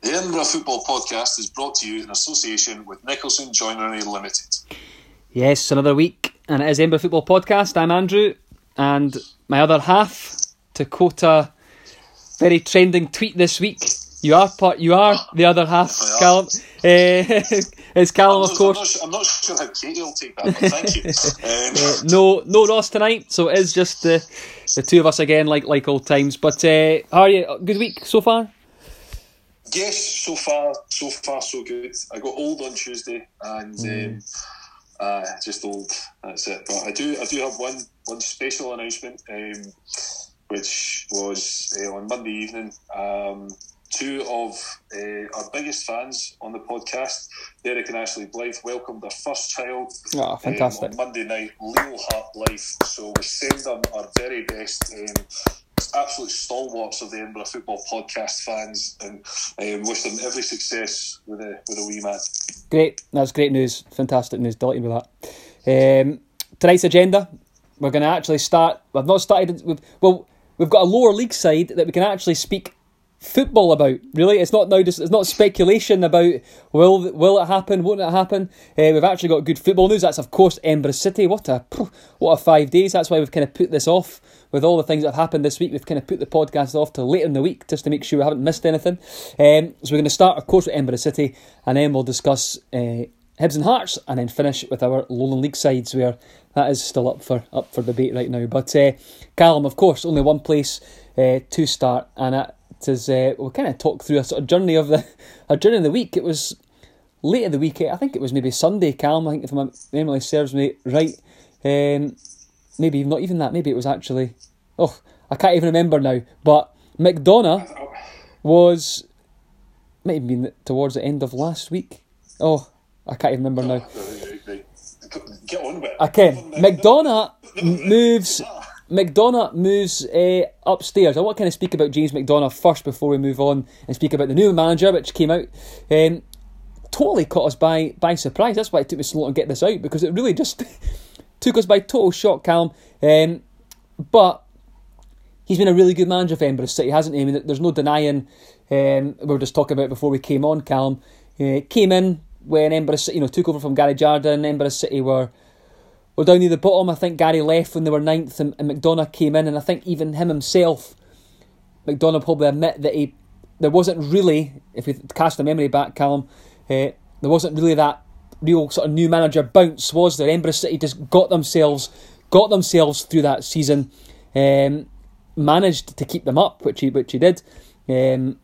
The Edinburgh Football Podcast is brought to you in association with Nicholson Joinery Limited. Yes, another week, and it is Edinburgh Football Podcast. I'm Andrew, and my other half, to quote a very trending tweet this week, you are part. You are the other half, Callum. Uh, it's Callum, of not, I'm, not, course. I'm not sure how Katie will take that, but thank you. Um, Uh, no, no Ross tonight, so it is just the the two of us again, like like old times. But uh, how are you? Good week so far. Yes, so far, so far, so good. I got old on Tuesday, and um, uh, just old. That's it. But I do, I do have one one special announcement, um, which was uh, on Monday evening. Um, two of uh, our biggest fans on the podcast, Derek and Ashley Blythe, welcomed their first child. Oh, fantastic! Um, on Monday night, Leo Hart Life. So we send them our very best. Um, absolute stalwarts of the Edinburgh Football Podcast fans, and um, wish them every success with a with a wee man. Great, that's great news. Fantastic news. Delighted with that. Um, tonight's agenda, we're going to actually start. We've not started. We've, well, we've got a lower league side that we can actually speak football about. Really, it's not now. Just it's not speculation about will will it happen, won't it happen. Uh, we've actually got good football news. That's of course Edinburgh City. What a what a five days. That's why we've kind of put this off with all the things that have happened this week. We've kind of put the podcast off to later in the week just to make sure we haven't missed anything. Um, so we're going to start, of course, with Edinburgh City, and then we'll discuss. Uh, Hibs and Hearts, and then finish with our Lowland League sides, where that is still up for up for debate right now. But uh, Callum, of course, only one place uh, to start, and it is uh, we'll kind of talk through a sort of journey of the a journey of the week. It was late in the week. I think it was maybe Sunday, Callum. I think if my memory serves me right, um, maybe not even that. Maybe it was actually oh I can't even remember now. But McDonaugh was might have been towards the end of last week. Oh, I can't even remember now. Get on with it. I can. McDonaugh moves. McDonaugh moves uh, upstairs. I want to kind of speak about James McDonaugh first before we move on and speak about the new manager, which came out. Um, totally caught us by by surprise. That's why it took me so long to get this out because it really just took us by total shock, Callum. Um, but he's been a really good manager for Edinburgh City, hasn't he? I mean, there's no denying. Um, we were just talking about before we came on, Callum. Uh, came in when Edinburgh City, you know, took over from Gary Jardine. Edinburgh City were were down near the bottom. I think Gary left when they were ninth, and, and McDonaugh came in, and I think even him himself, McDonaugh probably admit that he there wasn't really, if we cast the memory back, Callum, uh, there wasn't really that real sort of new manager bounce, was there? Edinburgh City just got themselves got themselves through that season, um, managed to keep them up, which he which he did. Um,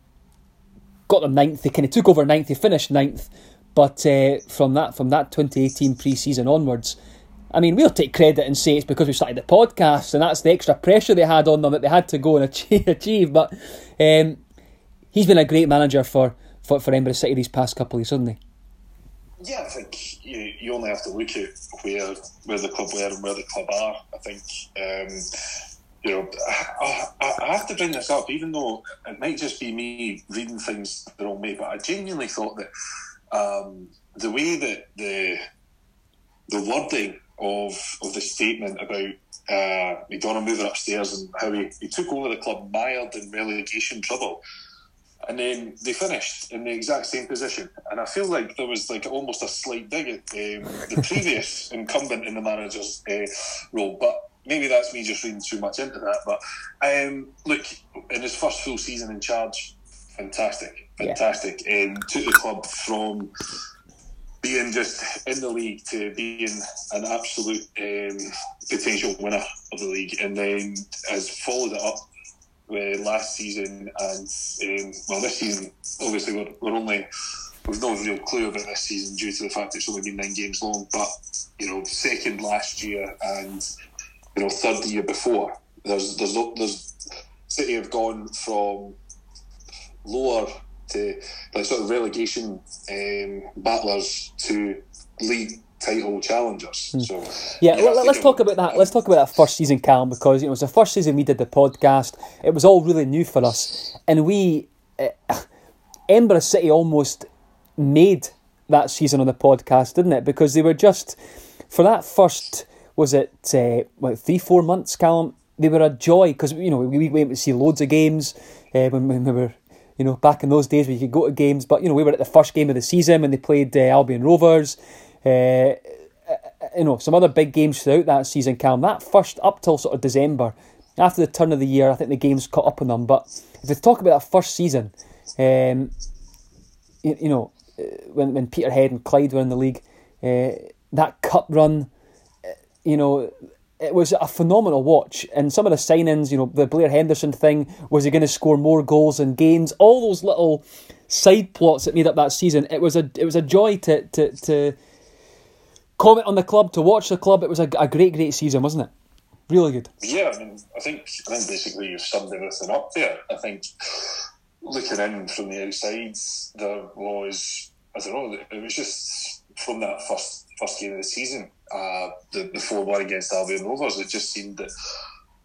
got them ninth. They kind of took over ninth. They finished ninth, but uh, from that from that 2018 pre-season onwards, I mean, we'll take credit and say it's because we started the podcast, and that's the extra pressure they had on them that they had to go and achieve. But um, he's been a great manager for for for Edinburgh City these past couple of years, hasn't he? Yeah, I think you, you only have to look at where where the club were and where the club are. I think um, you know I, I, I have to bring this up, even though it might just be me reading things the wrong way. But I genuinely thought that um, the way that the the wording of of the statement about uh, McDonaugh moving upstairs and how he, he took over the club mired in relegation trouble. And then they finished in the exact same position. And I feel like there was like almost a slight dig at um, the previous incumbent in the manager's uh, role, but maybe that's me just reading too much into that. But um, look, in his first full season in charge, fantastic, fantastic, and took the club from being just in the league to being an absolute um, potential winner of the league, and then has followed it up uh, last season and um, well this season obviously we're, we're only we've no real clue about this season due to the fact it's only been nine games long but you know second last year and you know third the year before there's there's there's City have gone from lower to like sort of relegation um, battlers to league title challengers so Yeah, think let's talk about that. Let's talk about that first season, Callum, because you know it was the first season we did the podcast. It was all really new for us, and we, uh, Edinburgh City, almost made that season on the podcast, didn't it? Because they were just for that first was it uh, what three four months, Callum? They were a joy because you know we, we went to see loads of games uh, when, when we were You know, back in those days where you could go to games, but you know, we were at the first game of the season when they played uh, Albion Rovers. Uh, you know, some other big games throughout that season, Cam. That first up till sort of December, after the turn of the year, I think the games caught up on them. But if we talk about that first season, um, you, you know, uh, when when Peterhead and Clyde were in the league, uh, that cup run, uh, you know, it was a phenomenal watch. And some of the signings, you know, the Blair Henderson thing, was he going to score more goals and gains? All those little side plots that made up that season. It was a it was a joy to to to comment on the club, to watch the club. It was a, a great great season, wasn't it? Really good. Yeah, I mean, I think I think basically you've summed everything up there. I think looking in from the outside, there was I don't know, it was just from that first first game of the season, uh, the the four one against Albion Rovers, it just seemed that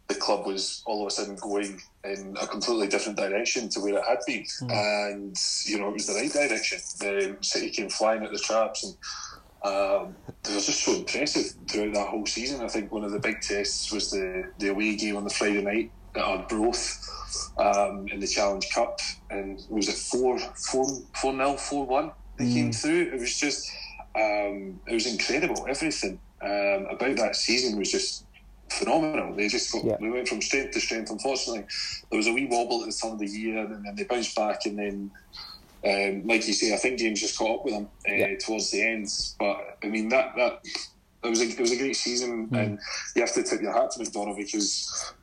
the club was all of a sudden going in a completely different direction to where it had been, mm. and you know it was the right direction. The City came flying at the traps, and um, they were just so impressive throughout that whole season. I think one of the big tests was the the away game on the Friday night at Arbroath um, in the Challenge Cup, and was it four four four nil four one? They mm. came through. It was just um, it was incredible. Everything um, about that season was just phenomenal. They just got, yeah. they went from strength to strength. Unfortunately, there was a wee wobble at the start of the year, and then they bounced back, and then. Um, like you say, I think James just caught up with them uh, yeah. towards the end. But I mean, that that it was a it was a great season, mm. and you have to tip your hat to McDonaugh because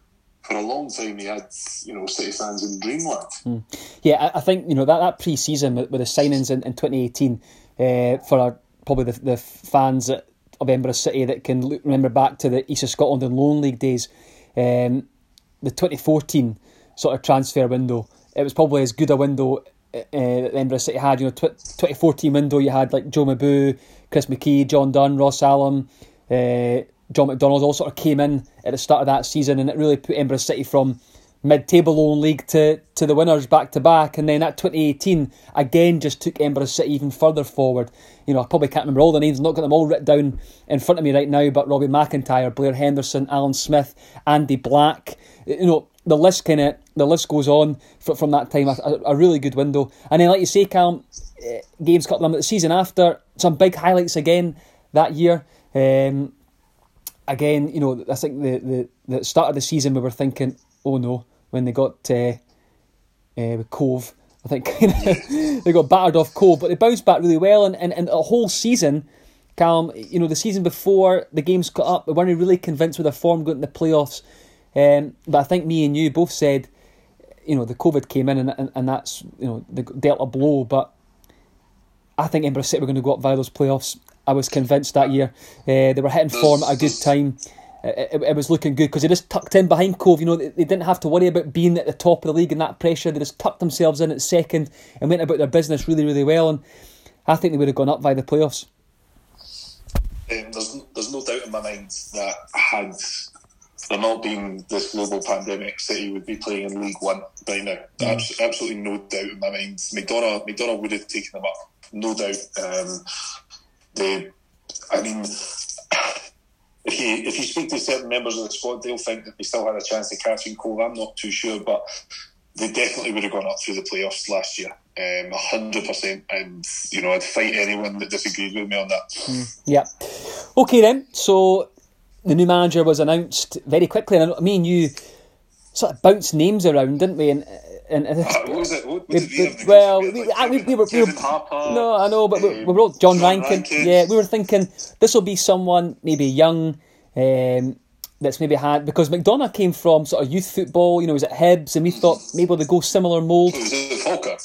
for a long time he had you know City fans in dreamland. Mm. Yeah, I, think you know that that pre-season with, with the signings in, in 2018 uh, for our probably the, the fans of Edinburgh City that can look, remember back to the East of Scotland and Lowland League days. Um, the 2014 sort of transfer window, it was probably as good a window uh, that Edinburgh City had. You know, tw- 2014 window, you had like Joe Mbu, Chris McKee, John Dunn, Ross Allam, uh, John McDonald all sort of came in at the start of that season, and it really put Edinburgh City from mid-table Lowland League to, to the winners back to back. And then that 2018 again just took Edinburgh City even further forward. You know, I probably can't remember all the names, not got them all written down in front of me right now, but Robbie McIntyre, Blair Henderson, Alan Smith, Andy Black. You know, the list kind of the list goes on from, that time. A, a, really good window, and then like you say, Cal, eh, games cut them the season after. Some big highlights again that year. Um, again, you know, I think the, the, the start of the season we were thinking, oh no, when they got uh, uh, Cove. I think they got battered off Cove, but they bounced back really well. And, and, and a whole season, Calm, you know, the season before the games cut up, we weren't really convinced with their form going to the playoffs. Um, but I think me and you both said, you know, the COVID came in and, and, and that's, you know, the dealt a blow. But I think Edinburgh City were going to go up via those playoffs. I was convinced that year. Uh, they were hitting form at a good time it, it, was looking good because they just tucked in behind Cove. You know, they, they, didn't have to worry about being at the top of the league and that pressure. They just tucked themselves in at second and went about their business really, really well. And I think they would have gone up by the playoffs. Um, there's, there's no doubt in my mind that had there not been this global pandemic, City would be playing in League One right now. Mm. absolutely no doubt in my mind. McDonaugh, McDonaugh would have taken them up, no doubt. Um, they, I mean, if you if you speak to certain members of the squad, they'll think that they still had a chance of catching Cove. I'm not too sure, but they definitely would have gone up through the playoffs last year, um, hundred um, percent. And you know, I'd fight anyone that disagrees with me on that. Mm, yeah. Okay then. So the new manager was announced very quickly, and me and you sort of bounced names around, didn't we? And and, and uh, what was it? What, what we, we, well, we, we, we, were, we were no, I know, but we, we wrote John, John Rankin. Rankin. Yeah, we were thinking this will be someone maybe young. Um, that's maybe had because McDonaugh came from sort of youth football, you know, he was at Hibs, and we thought maybe they go similar mould. Was it Falkirk?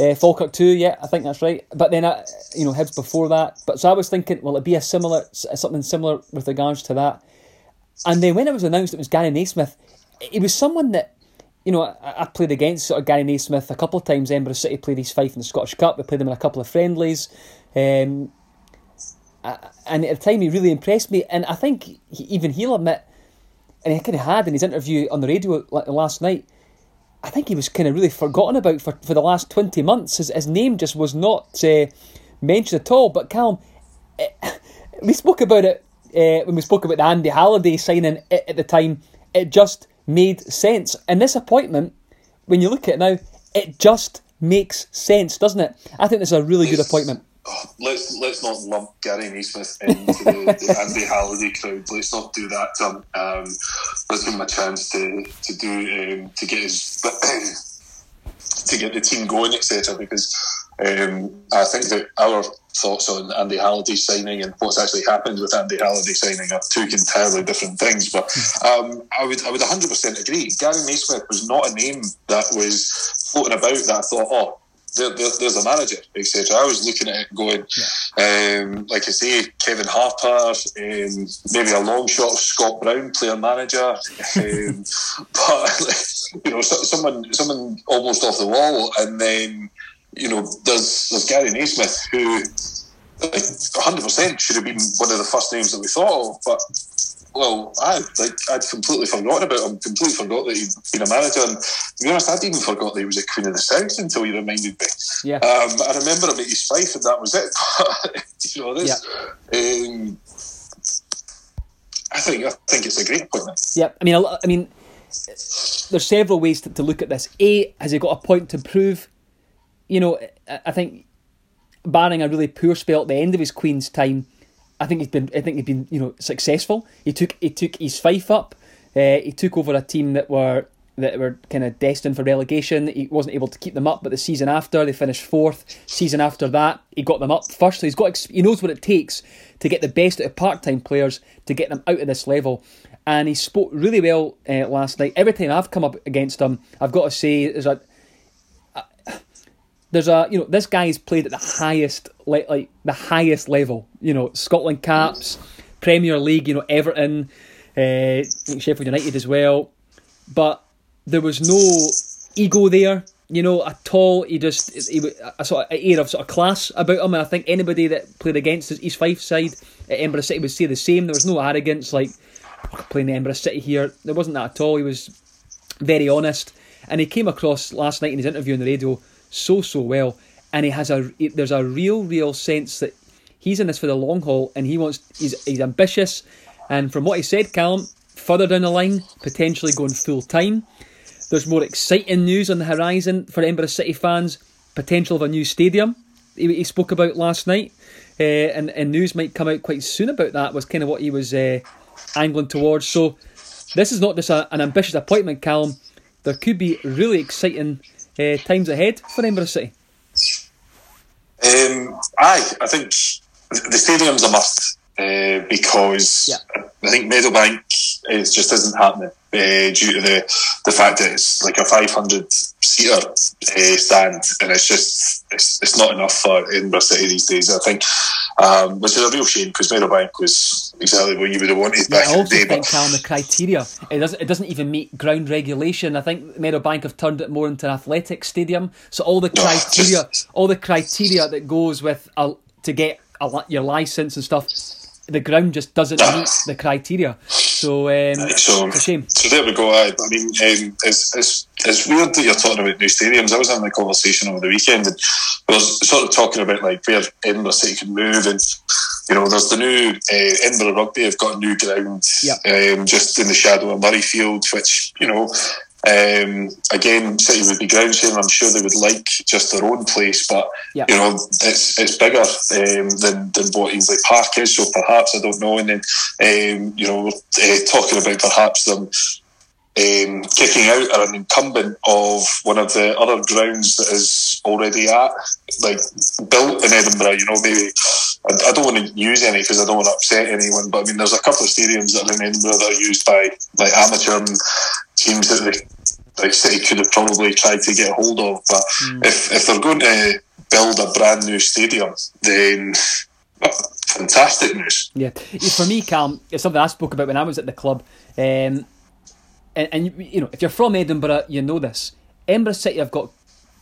Uh, Falkirk too, yeah, I think that's right. But then, uh, you know, Hibs before that. But so I was thinking, well, it'd be a similar, something similar with regards to that. And then when it was announced it was Gary Naysmith, it was someone that you know, I, I, played against sort of Gary Naysmith a couple of times. Edinburgh City played East Fife in the Scottish Cup. We played them in a couple of friendlies. Um, and at the time, he really impressed me. And I think he, even he'll admit, and he kind of had in his interview on the radio last night, I think he was kind of really forgotten about for, for the last 20 months. His, his name just was not uh, mentioned at all. But Callum, it, we spoke about it uh, when we spoke about the Andy Halliday signing at, at the time. It just made sense. And this appointment, when you look at it now, It just makes sense, doesn't it? I think this is a really good appointment. Oh, let's let's not lump Gary Naysmith into the, the Andy Halliday crowd. Let's not do that to him. Um, let's give him a chance to to do um, to get his to get the team going, etc. Because um, I think that our thoughts on Andy Halliday signing and what's actually happened with Andy Halliday signing are two entirely different things. But um, I would I would 100% agree. Gary Naysmith was not a name that was floating about that I thought, oh, there, there, there's a manager, etc. I was looking at it going, yeah. um, like I say, Kevin Harper, um, maybe a long shot of Scott Brown, player manager, um, but you know, someone someone almost off the wall, and then you know, there's there's Gary Naysmith who, like, 100 percent should have been one of the first names that we thought of, but well, I like I'd completely forgotten about him. Completely forgot that he'd been a manager. And to be honest, I'd even forgot that he was a Queen of the South until you reminded me. Yeah. Um, I remember him at East Fife, and that was it. you know this. Yeah. Um, I think I think it's a great appointment. Yeah, I mean, I mean, there's several ways to, to look at this. A, has he got a point to prove? You know, I think barring a really poor spell at the end of his Queen's time, I think he's been. I think he's been. You know, successful. He took. He took his Fife up. Uh, he took over a team that were that were kind of destined for relegation. He wasn't able to keep them up, but the season after they finished fourth. Season after that, he got them up first. So he's got. He knows what it takes to get the best out of part-time players to get them out of this level. And he spoke really well uh, last night. Every time I've come up against him, I've got to say there's a there's a you know this guy has played at the highest like like the highest level. You know Scotland caps, Premier League. You know Everton, uh, Sheffield United as well. But there was no ego there. You know at all. He just he, a sort of air of sort of class about him, and I think anybody that played against his East Fife side at Edinburgh City would say the same. There was no arrogance like playing the Edinburgh City here. There wasn't that at all. He was very honest, and he came across last night in his interview on the radio so so well, and he has a there's a real real sense that he's in this for the long haul, and he wants he's he's ambitious, and from what he said, Callum, further down the line, potentially going full time. There's more exciting news on the horizon for Edinburgh City fans. Potential of a new stadium. He, he spoke about last night, uh, and and news might come out quite soon about that. Was kind of what he was uh, angling towards. So this is not just a, an ambitious appointment, Callum. There could be really exciting uh, times ahead for Edinburgh City? Um, aye, I think the stadium's a must uh, because yeah. I think Meadowbank is just isn't happening uh, due to the the fact that it's like a 500 seater uh, stand and it's just it's, it's not enough for Edinburgh City these days. I think, um, which is a real shame because Meadowbank was exactly what you would have wanted back yeah, in the day. I also think, the criteria it doesn't it doesn't even meet ground regulation. I think Meadowbank have turned it more into an athletic stadium. So all the criteria, no, just... all the criteria that goes with a, to get a, your license and stuff the ground just doesn't meet the criteria. So, um, so it's a shame. So there we go. I, I mean, um, it's, it's, it's weird that you're talking about new stadiums. I was having a conversation over the weekend and I was sort of talking about like where Edinburgh City can move and you know, there's the new uh, Edinburgh Rugby have got a new ground yep. um, just in the shadow of Murrayfield, which you know um, again, City would be ground sharing. I'm sure they would like just their own place, but yeah. you know, it's it's bigger um, than than what Ainslie Park is. So perhaps I don't know. And then um, you know, uh, talking about perhaps them um, kicking out an incumbent of one of the other grounds that is already at like built in Edinburgh. You know, maybe I, I don't want to use any because I don't want to upset anyone. But I mean, there's a couple of stadiums that are in Edinburgh that are used by like amateur teams that they, like City could have probably tried to get hold of. But mm. if if they're going to build a brand new stadium, then fantastic news. Yeah, for me, Cam, it's something I spoke about when I was at the club. Um, and, and you know, if you're from Edinburgh, you know this. Edinburgh City have got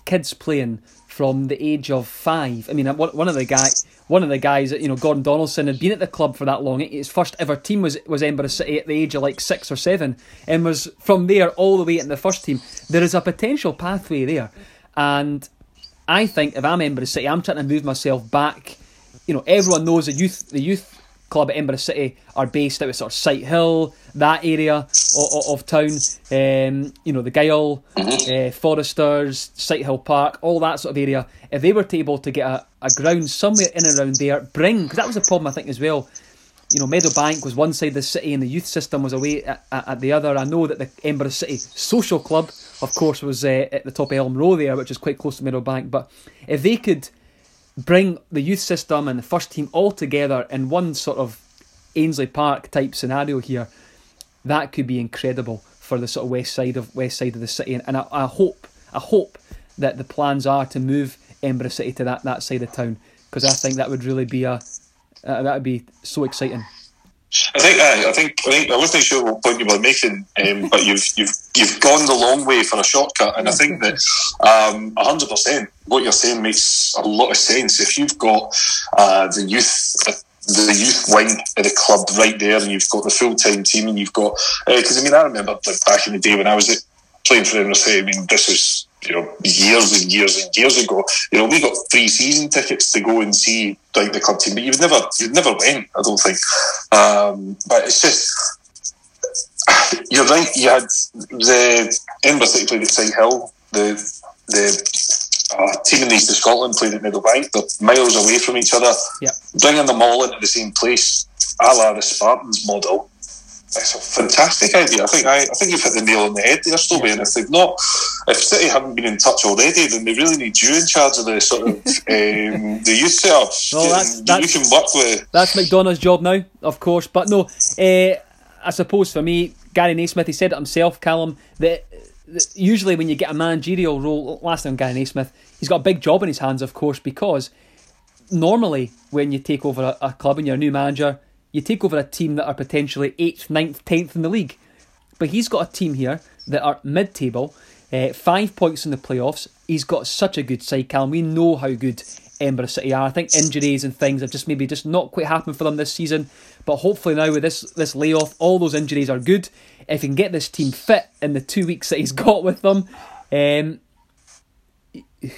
kids playing from the age of five. I mean, one of the guys, one of the guys, you know, Gordon Donaldson had been at the club for that long. His first ever team was was Edinburgh City at the age of like six or seven, and was from there all the way in the first team. There is a potential pathway there, and I think if I'm Edinburgh City, I'm trying to move myself back. You know, everyone knows the youth the youth club at Edinburgh City are based out of sort of Sighthill, that area of, of town. Um, you know, the Gyle, uh, Foresters, Sighthill Park, all that sort of area. If they were to able to get a, a ground somewhere in and around there, bring because that was a problem I think as well. You know, Meadowbank was one side of the city and the youth system was away at, at, at the other. I know that the Edinburgh City Social Club, of course, was uh, at the top of Elm Row there, which is quite close to Meadowbank. But if they could bring the youth system and the first team all together in one sort of Ainslie Park type scenario here, that could be incredible for the sort of west side of west side of the city. And, and I, I hope I hope that the plans are to move Edinburgh City to that, that side of town because I think that would really be a uh, that would be so exciting. I think uh, I think I think I wasn't sure what point you were making, um, but you've you've you've gone the long way for a shortcut, and I think that um, hundred percent what you're saying makes a lot of sense. If you've got uh, the youth. Uh, the youth wing of the club right there, and you've got the full time team, and you've got because uh, I mean I remember like back in the day when I was at, playing for NRC. I mean this was you know, years and years and years ago, you know, we got free season tickets to go and see like the club team, but you've never, you've never went. I don't think. Um, but it's just, you're right. You had the played at Sighthill. The the uh, team in the East of Scotland played at Meadowbank. They're miles away from each other. Yep. Bringing them all into the same place, a la the Spartans model it's a fantastic idea. I think I, I think you've hit the nail on the head there, Stobie. And if they've not, if City haven't been in touch already, then they really need you in charge of the sort of um, the youth setup. Well, that's, that's, you can work with. That's McDonaugh's job now, of course. But no, uh, I suppose for me, Gary Naysmith, he said it himself, Callum, that usually when you get a managerial role, last time Gary Naysmith, he's got a big job in his hands, of course, because normally when you take over a, a club and you're a new manager you take over a team that are potentially 8th, 9th, 10th in the league. But he's got a team here that are mid table, uh, five points in the playoffs. He's got such a good side, Cal. We know how good Edinburgh City are. I think injuries and things have just maybe just not quite happened for them this season. But hopefully now with this this layoff, all those injuries are good. If he can get this team fit in the two weeks that he's got with them, um,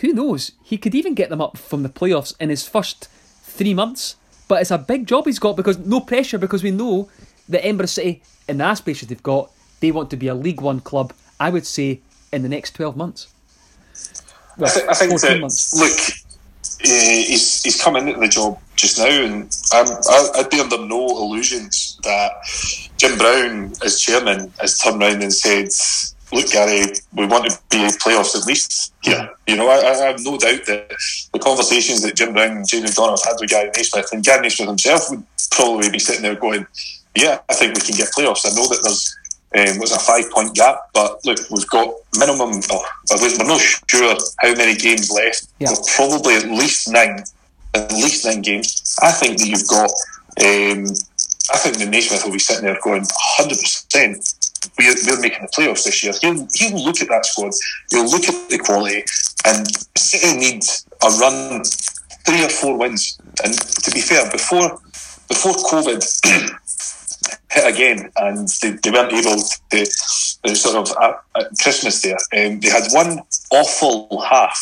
who knows? He could even get them up from the playoffs in his first three months. But it's a big job he's got because no pressure because we know that Edinburgh City in the aspirations they've got, they want to be a League One club. I would say in the next twelve months. Well, I, th- I think that months. look, uh, he's he's come into the job just now, and I'm, I'd be under no illusions that Jim Brown, as chairman, has turned around and said look, Gary, we want to be playoffs at least here. You know, I, I, have no doubt that the conversations that Jim Brown and James McDonald have had with Gary Naysmith, and Gary Naysmith himself would probably be sitting there going, yeah, I think we can get playoffs. I know that there's um, was a five point gap, but look, we've got minimum, oh, we're not sure how many games left. Yeah. probably at least nine, at least nine games. I think that you've got, um, I think the Naysmith will be sitting there going 100% we're, we're making the playoffs this year. He'll, he'll look at that squad, he'll look at the quality, and City need a run, three or four wins. And to be fair, before before COVID hit again, and they, they weren't able to sort of at, at Christmas there, um, they had one awful half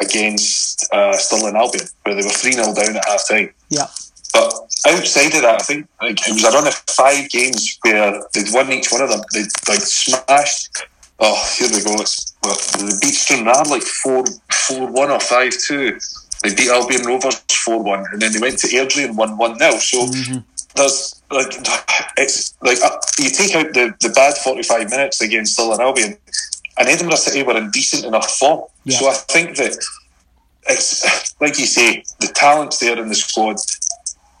against uh, Stirling Albion where they were 3 0 down at half time. Yeah. But outside of that, I think like, it was a run of five games where they'd won each one of them. They'd like smashed. Oh, here we go. It's, well, they beat Stranraer like 4 4 1 or 5 2. They beat Albion Rovers 4 1. And then they went to Airdrie and won 1 0. So mm-hmm. there's like, it's like uh, you take out the, the bad 45 minutes against Stirling Albion, and Edinburgh City were in decent enough form. Yeah. So I think that it's like you say, the talent's there in the squad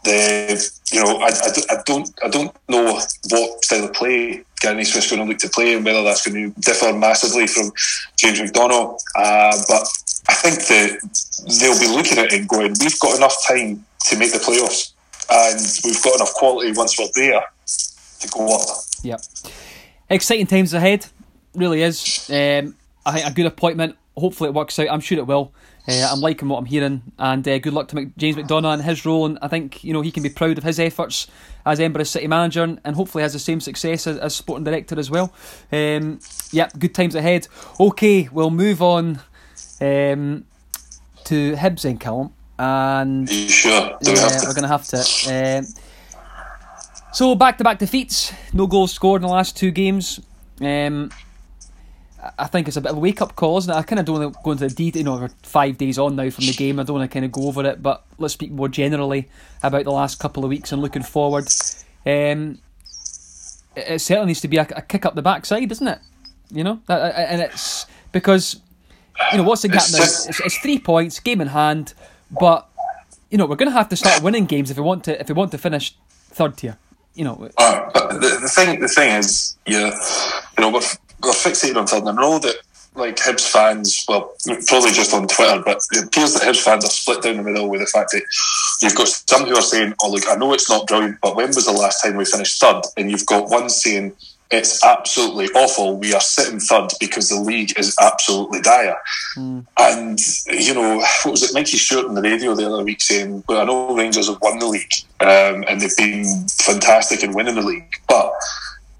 the you know I, I, I, don't I don't know what style of play Gary Smith's going to look to play and whether that's going to differ massively from James McDonald. Uh, but I think that they'll be looking at it and going, we've got enough time to make the playoffs, and we've got enough quality once we're there to go up. Yep, exciting times ahead. Really is. Um, I think a good appointment. Hopefully it works out. I'm sure it will. Uh, I'm liking what I'm hearing, and uh, good luck to James McDonaugh and his role. And I think you know he can be proud of his efforts as Edinburgh City manager, and hopefully has the same success as, as sporting director as well. Um, yeah, good times ahead. Okay, we'll move on um, to Hibs and Callum, and sure? yeah, we are going to have to. Um, So back to back defeats, no goals scored in the last two games. Um, I think it's a bit of a wake up call, it? I kind of don't want to go into the detail. You know, five days on now from the game. I don't want to kind of go over it, but let's speak more generally about the last couple of weeks and looking forward. Um, it certainly needs to be a, a kick up the backside, isn't it? You know, and it's because you know what's the gap now? It's, it's three points, game in hand, but you know we're going to have to start winning games if we want to if we want to finish third tier. You know, uh, but the, the thing the thing is, yeah, you know, we're, we're fixated on third. I know that like Hibs fans, well, probably just on Twitter, but it appears that Hibs fans are split down the middle with the fact that you've got some who are saying, "Oh, look, I know it's not brilliant, but when was the last time we finished third?" And you've got one saying, "It's absolutely awful. We are sitting third because the league is absolutely dire." Mm. And you know, what was it? Mikey Stewart on the radio the other week saying, "Well, I know Rangers have won the league um, and they've been fantastic in winning the league, but."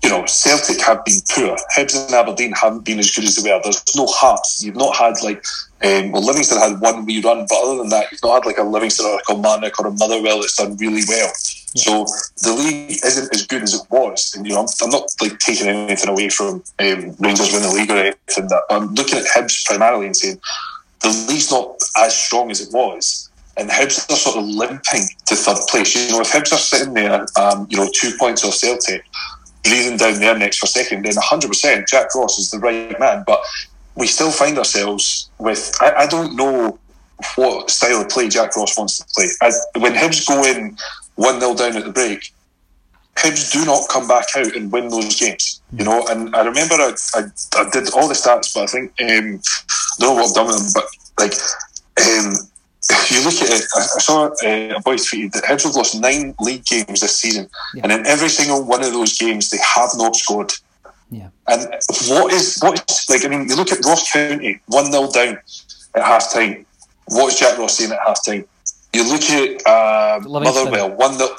You know, Celtic have been poor. Hibs and Aberdeen haven't been as good as they were. There's no hearts. You've not had like, um, well, Livingston had one wee run, but other than that, you've not had like a Livingston or a Kilmarnock or a Motherwell that's done really well. So the league isn't as good as it was. And, you know, I'm, I'm not like taking anything away from um, Rangers winning the league or anything. That I'm looking at Hibs primarily and saying the league's not as strong as it was and Hibs are sort of limping to third place. You know, if Hibs are sitting there, um, you know, two points off Celtic, breathing down their necks for second, then 100% Jack Ross is the right man. But we still find ourselves with, I, I don't know what style of play Jack Ross wants to play. I, when Hibs go in 1 0 down at the break, Hibs do not come back out and win those games. You know, and I remember I, I, I did all the stats, but I think um, I don't know what I've done with them, but like um, you look at it, I, saw uh, a boy tweeted that Hibs have lost nine league games this season, yeah. and in every single one of those games, they have not scored. Yeah. And what is what is like? I mean, you look at Ross County, one 0 down at half time. What's Jack Ross saying at half time? You look at uh, Motherwell, one 0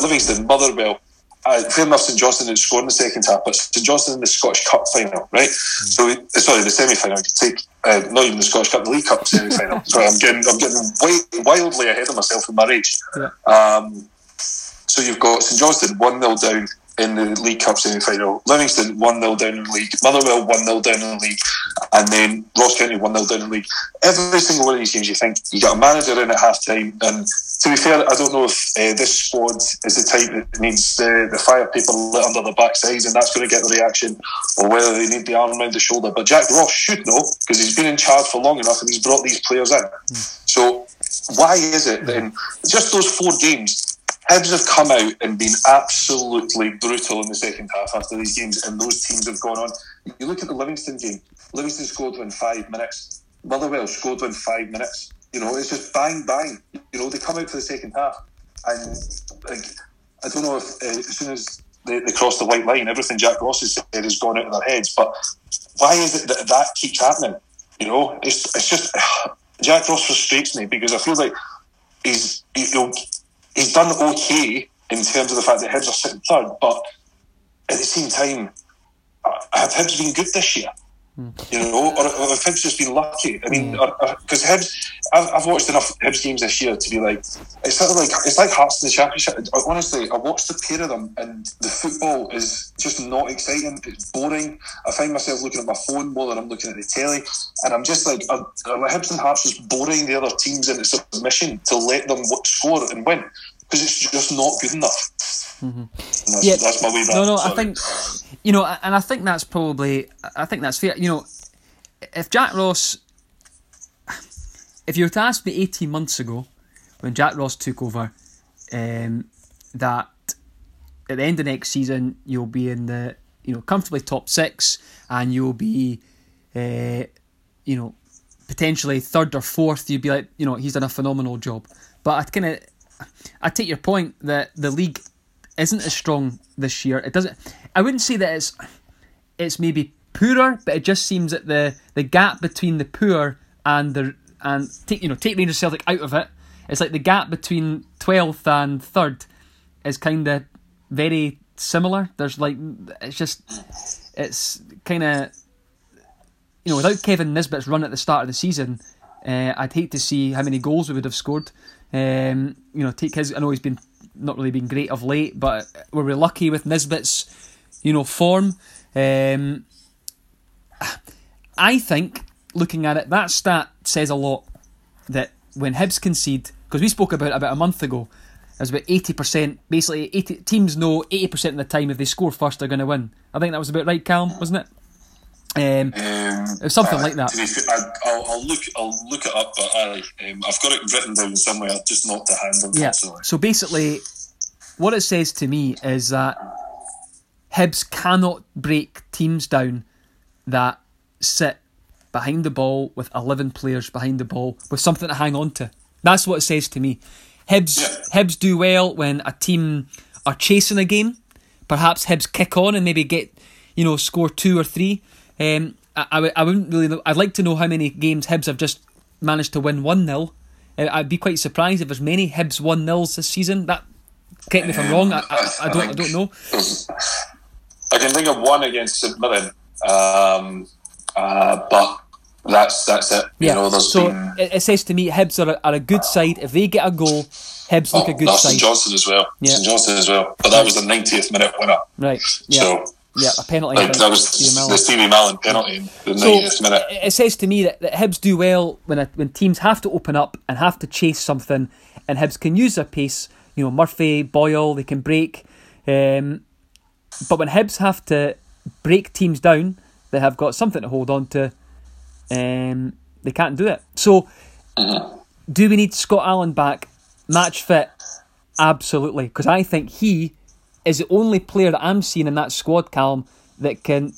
Livingston, Motherwell, uh, fair enough, St Johnstone had scored in the second half, but St Johnstone in the Scottish Cup final, right? Mm. So, sorry, the semi final. You take uh, not even the Scottish Cup, the League Cup semi final. sorry, I'm getting I'm getting wildly ahead of myself in my age. Yeah. Um, so you've got St Johnstone one 0 down in the League Cup semi final. Livingston 1 0 down in the league. Motherwell 1 0 down in the league. And then Ross County 1 0 down in the league. Every single one of these games, you think you got a manager in at half time. And to be fair, I don't know if uh, this squad is the type that needs the, the fire paper lit under the backsides and that's going to get the reaction or whether they need the arm around the shoulder. But Jack Ross should know because he's been in charge for long enough and he's brought these players in. Mm. So why is it then just those four games Hibs have come out and been absolutely brutal in the second half after these games, and those teams have gone on. You look at the Livingston game. Livingston scored within five minutes. Motherwell scored within five minutes. You know, it's just bang bang. You know, they come out for the second half, and like, I don't know if uh, as soon as they, they cross the white line, everything Jack Ross has said has gone out of their heads. But why is it that that keeps happening? You know, it's it's just Jack Ross frustrates me because I feel like he's you know he's done okay in terms of the fact that Hibs are sitting third, but at the same time, uh, have Hibs been good this year? Mm. You know, or, or have Hibs just been lucky? I mean, because mm. Hibs, I've, I've, watched enough Hibs games this year to be like, it's sort of like it's like Hearts in the Championship. Honestly, I watched the pair of them, and the football is just not exciting. It's boring. I find myself looking at my phone more than I'm looking at the telly, and I'm just like, are, are Hibs and Hearts just boring the other teams into submission to let them score and win? Because it's just not good enough. Mm-hmm. That's, yeah, that's my way. No, no, Sorry. I think you know, and I think that's probably, I think that's fair. You know, if Jack Ross, if you were to ask me eighteen months ago, when Jack Ross took over, um, that at the end of next season you'll be in the you know comfortably top six, and you'll be, uh, you know, potentially third or fourth. You'd be like, you know, he's done a phenomenal job. But I kind of, I take your point that the league isn't as strong this year. It doesn't. I wouldn't say that it's it's maybe poorer, but it just seems that the the gap between the poor and the and take you know take Rangers Celtic out of it. It's like the gap between twelfth and third is kind of very similar. There's like it's just it's kind of you know without Kevin Nisbet's run at the start of the season, uh, I'd hate to see how many goals we would have scored. Um, you know, take his. I know he's been not really been great of late, but were we lucky with Nisbet's, you know, form? Um, I think looking at it, that stat says a lot. That when Hibs concede, because we spoke about about a month ago, it was about eighty percent. Basically, 80, teams know eighty percent of the time if they score first, they're going to win. I think that was about right, Calm, wasn't it? Um, um, something uh, like that. I, will I'll look. I'll look it up, but I, um, I've got it written down somewhere, just not to hand. on. Yeah. So basically, what it says to me is that Hibs cannot break teams down that sit behind the ball with 11 players behind the ball with something to hang on to. That's what it says to me. Hibs, yeah. Hibs do well when a team are chasing a game. Perhaps Hibs kick on and maybe get, you know, score two or three. Um, I, I, I wouldn't really know. I'd like to know how many games Hibs have just managed to win 1 0. Uh, I'd be quite surprised if there's many Hibs 1 0s this season. That Correct me if I'm wrong. I, I, I don't. I, I, don't know. I can think of one against St Mirren, um, uh, but that's that's it. Yeah. You know, so been... it, says to me, Hibs are a, are a good side. If they get a goal, Hibs oh, look a good that's side. St Johnstone as well. Yeah. St Johnstone as well. But that was the 90th minute winner. Right. Yeah. So. Yeah, a penalty. Like, that was the Stevie Mallan penalty in the so 90th minute. It says to me that, that Hibs do well when a, when teams have to open up and have to chase something, and Hibs can use their pace you know Murphy, Boyle, they can break. Um, but when Hibs have to break teams down, they have got something to hold on to. Um, they can't do it. So, do we need Scott Allan back? Match fit, absolutely, because I think he is the only player that I'm seeing in that squad, Calm, that can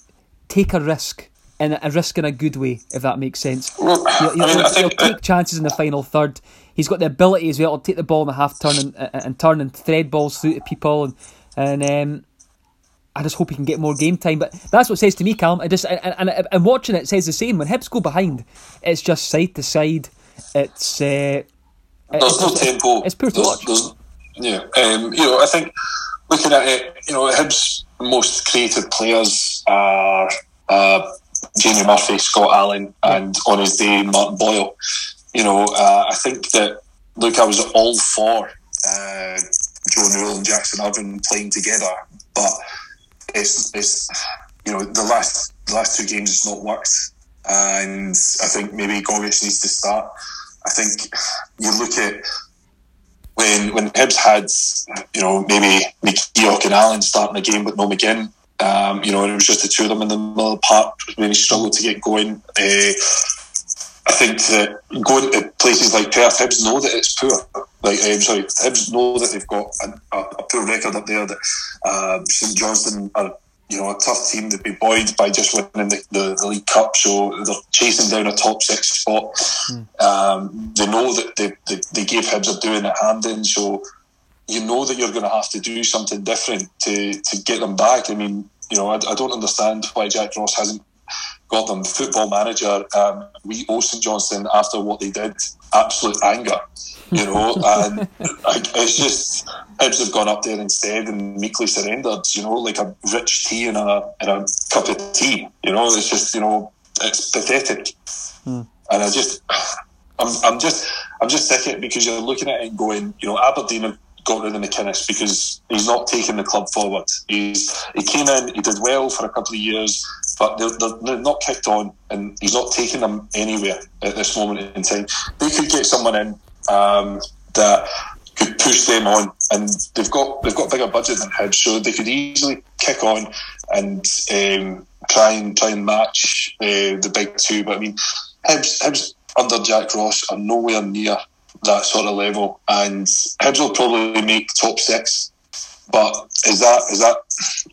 take a risk and a risk in a good way, if that makes sense. He'll, he'll, he'll take chances in the final third he's got the ability as well to take the ball in the half turn and, and, and turn and thread balls through to people and and um, I just hope he can get more game time. But that's what it says to me, Calm. I just and, and, and watching it, it says the same. When Hibs go behind, it's just side to side. It's uh, there's it's, no tempo. It's poor to watch. Yeah, um, you know, I think looking at it, you know, Hibs' most creative players are uh, Jamie Murphy, Scott Allan, and on his day Martin Boyle. You know, uh, I think that look, I was all for uh, Joe Newell and Jackson Irvine playing together, but it's it's you know the last the last two games has not worked, and I think maybe Gogic needs to start. I think you look at when when Hibs had you know maybe McKeoch and Allan starting the game but no McGinn. Um, you know, and it was just the two of them in the middle of the park. Really struggled to get going. Uh, I think that going to places like Perth, Hibs know that it's poor. Like, I'm sorry, Hibs know that they've got a, a, a poor record up there. That uh, St Johnstone are, you know, a tough team. They'd be buoyed by just winning the, the, the, League Cup, so they're chasing down a top six spot. Mm. Um, they know that they, they, they gave Hibs a doing at Hampden, so you know that you're going to have to do something different to to get them back. I mean, you know, I, I don't understand why Jack Ross hasn't got them football manager. Um, we owe Johnson after what they did absolute anger, you know, and like, it's just Hibs have gone up there instead and meekly surrendered, you know, like a rich tea and a and a cup of tea, you know. It's just you know, it's pathetic, hmm. and I just. I'm, I'm just I'm just sick of it because you're looking at it and going, you know, Aberdeen have got rid of McInnes because he's not taking the club forward. He's he came in, he did well for a couple of years, but they're, they're, not kicked on, and he's not taking them anywhere at this moment in time. They could get someone in um, that could push them on, and they've got they've got bigger budget than Hibs, so they could easily kick on and um, try and try and match uh, the big two. But I mean, Hibs, Hibs under Jack Ross are nowhere near that sort of level, and Hibs will probably make top six but is that is that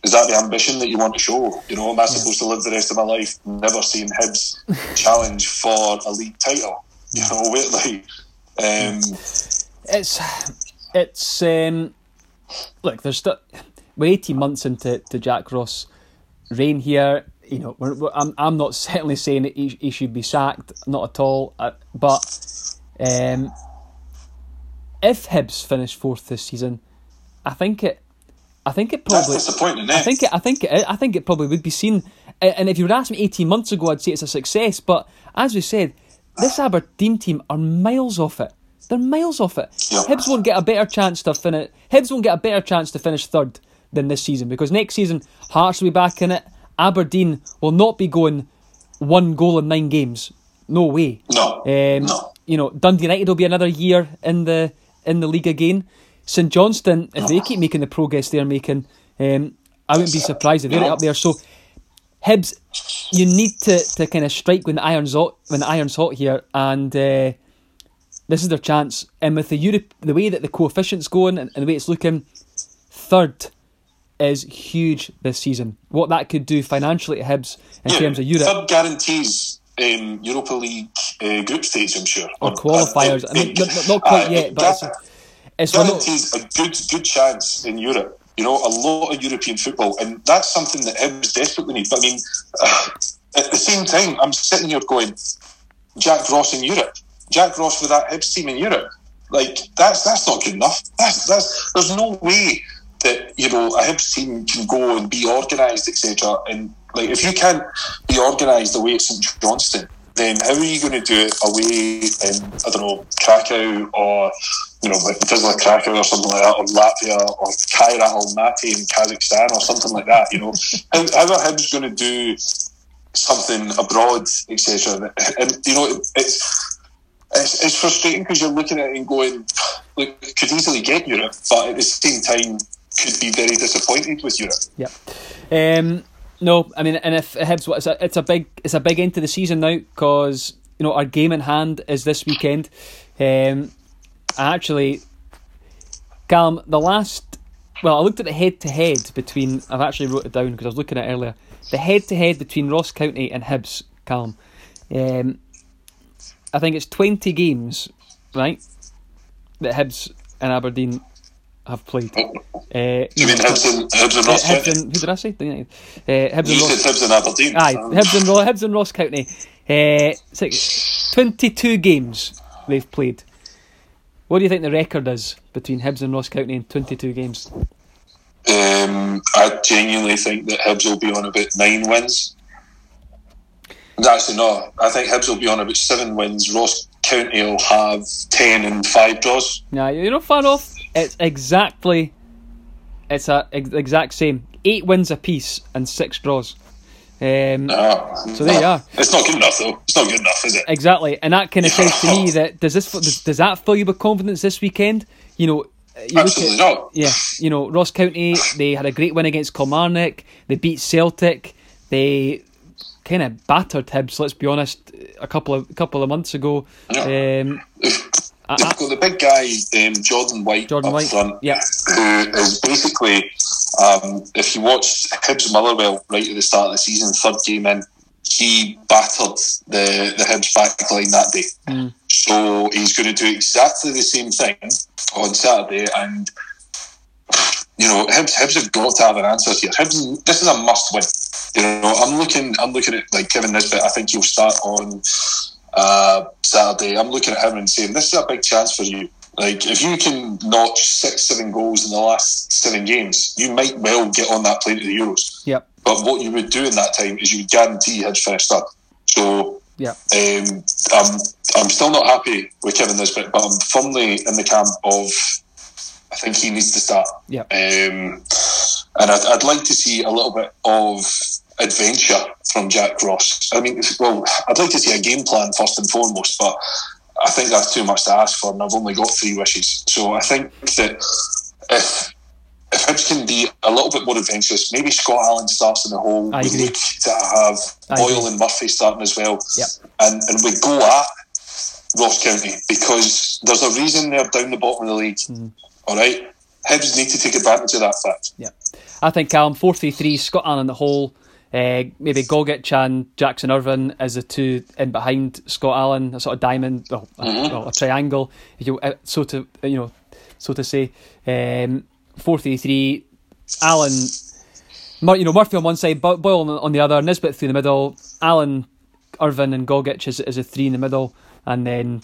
is that the ambition that you want to show? You know, am I supposed to live the rest of my life never seeing Hibs challenge for a league title? You know, wait, like um, it's it's um, look. There's still we're eighteen months into to Jack Ross' reign here. You know, we're, we're, I'm I'm not certainly saying that he, he should be sacked, not at all. Uh, but um, if Hibs finish fourth this season, I think it I think it probably. That's disappointing. I think it. I think it. I think it probably would be seen. And if you were asked me eighteen months ago, I'd say it's a success. But as we said, this Aberdeen team are miles off it. They're miles off it. Hibs won't get a better chance to finish. Hibs won't get a better chance to finish third than this season because next season Hearts will be back in it. Aberdeen will not be going one goal in nine games. No way. No, Um, no. You know, Dundee United will be another year in the in the league again. St Johnstone, if they keep making the progress they're making, um, I wouldn't be surprised if they're up there. So, Hibs, you need to, to kind of strike when the iron's hot when the iron's hot here, and uh, this is their chance. And with the Europe, the way that the coefficients going and, and the way it's looking, third is huge this season. What that could do financially to Hibs in Yeah, terms of Europe. Third guarantees um, Europa League uh, group stage, I'm sure. or qualifiers. I mean, not, not- quite yet, but one of- a good good chance in Europe. You know, a lot of European football, and that's something that Hibs desperately need. But I mean, uh, at the same time, I'm sitting here going, Jack Ross in Europe, Jack Ross with that Hibs team in Europe. Like that's that's not good enough. That's that's there's no way that you know a Hibs team can go and be organised, etc. And like if you can't be organised the way at St Johnstone, then how are you going to do it away in I don't know Krakow or you know like Tuzla Krakow or something like that, or Latvia or Kairat Almaty in Kazakhstan or something like that? You know, are Hibs going to do something abroad, etc. And you know, it, it's it's, it's frustrating because you're looking at it and going, look, could easily get Europe, but at the same time, could be very disappointed with Europe. Yeah. Um, no, I mean, and if Hibs, it's a, it's a big, it's a big end to the season now because you know our game in hand is this weekend. Um, actually, Calm, the last, well, I looked at the head to head between. I've actually wrote it down because I was looking at it earlier. The head to head between Ross County and Hibs, Calm. Um, I think it's twenty games, right? That Hibs and Aberdeen have played. Uh, You mean Hibs and, Hibs and uh, Ross Hibs County? and, who did I say? Uh, Hibs You and Ross. Hibs and Aberdeen. Aye, Um, Hibs and, Hibs and Ross County. Uh, six, 22 games they've played. What do you think the record is between Hibs and Ross County in 22 games? Um, I genuinely think that Hibs will be on about nine wins. Actually, no. I think Hibs will be on about seven wins. Ross County will have ten and five draws. Nah, you're not far off. It's exactly, it's a ex- exact same. Eight wins apiece and six draws. Um, Ah, So there you are. It's not good enough, though. It's not good enough, is it? Exactly, and that kind of says to me that does this does, does that fill you with confidence this weekend? You know, you Absolutely not. Yeah, you know, Ross County they had a great win against Kilmarnock. They beat Celtic. They kind of battered Hibs. Let's be honest, a couple of a couple of months ago. Yeah. Um, They've got the big guy, um, Jordan White, Jordan up White, front, yeah. who is basically, um, if you watch Hibs Motherwell right at the start of the season, third game in, he battered the, the Hibs back line that day. Mm. So he's going to do exactly the same thing on Saturday, and you know, Hibs, Hibs have got to have an answer here. Hibs, this is a must win. You know, I'm looking, I'm looking at like Kevin Nisbet. I think he'll start on uh, Saturday. I'm looking at him and saying, this is a big chance for you. Like, if you can notch six, seven goals in the last seven games, you might well get on that plane to the Euros. yep, But what you would do in that time is you would guarantee Hibs finished third. So yep. um, I'm, I'm still not happy with Kevin Nisbet, but I'm firmly in the camp of I think he needs to start. Yep. Um, and I'd, I'd like to see a little bit of adventure from Jack Ross. I mean, well, I'd like to see a game plan first and foremost, but I think that's too much to ask for, and I've only got three wishes. So I think that if if Hibs can be a little bit more adventurous, maybe Scott Allen starts in the hole. I we agree. look to have I Boyle agree. and Murphy starting as well, Yep. and and we go at Ross County because there's a reason they're down the bottom of the league. Mm-hmm. All right, Hibs need to take advantage of that fact. Yeah, I think Callum four three three Scott Allen in the hole. Uh, maybe Gogic and Jackson Irvine as the two in behind Scott Allen, a sort of diamond, well, a, well, a triangle, you uh, so to you know, so to say. Um, four three three, Allen, Mur- you know Murphy on one side, Bo- Boyle on, on the other, Nisbet through the middle, Allen, Irvine, and Gogic is is a three in the middle, and then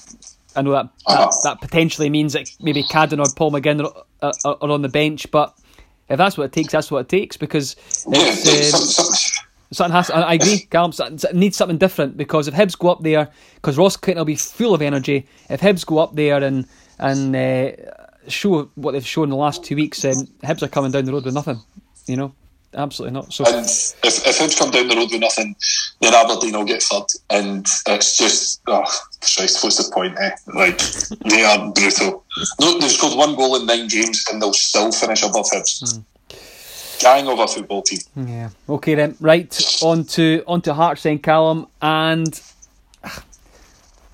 I know that that, Uh-huh. that potentially means that maybe Cadden or Paul McGinn are, are, are on the bench, but if that's what it takes, that's what it takes because it's, some, Something has. To, I agree, Callum. Needs something different because if Hibs go up there, because Ross Clayton will be full of energy. If Hibs go up there and and uh, show what they've shown in the last two weeks, um, Hibs are coming down the road with nothing. You know, absolutely not. So and if, if Hibs come down the road with nothing, then Aberdeen will get third, and it's just oh Christ, what's the point? Eh? Like they are brutal. No, they've scored one goal in nine games, and they'll still finish above Hibs. Mm. Gang of a football team. Yeah. Okay then. Right on to on to Hearts then, Callum, and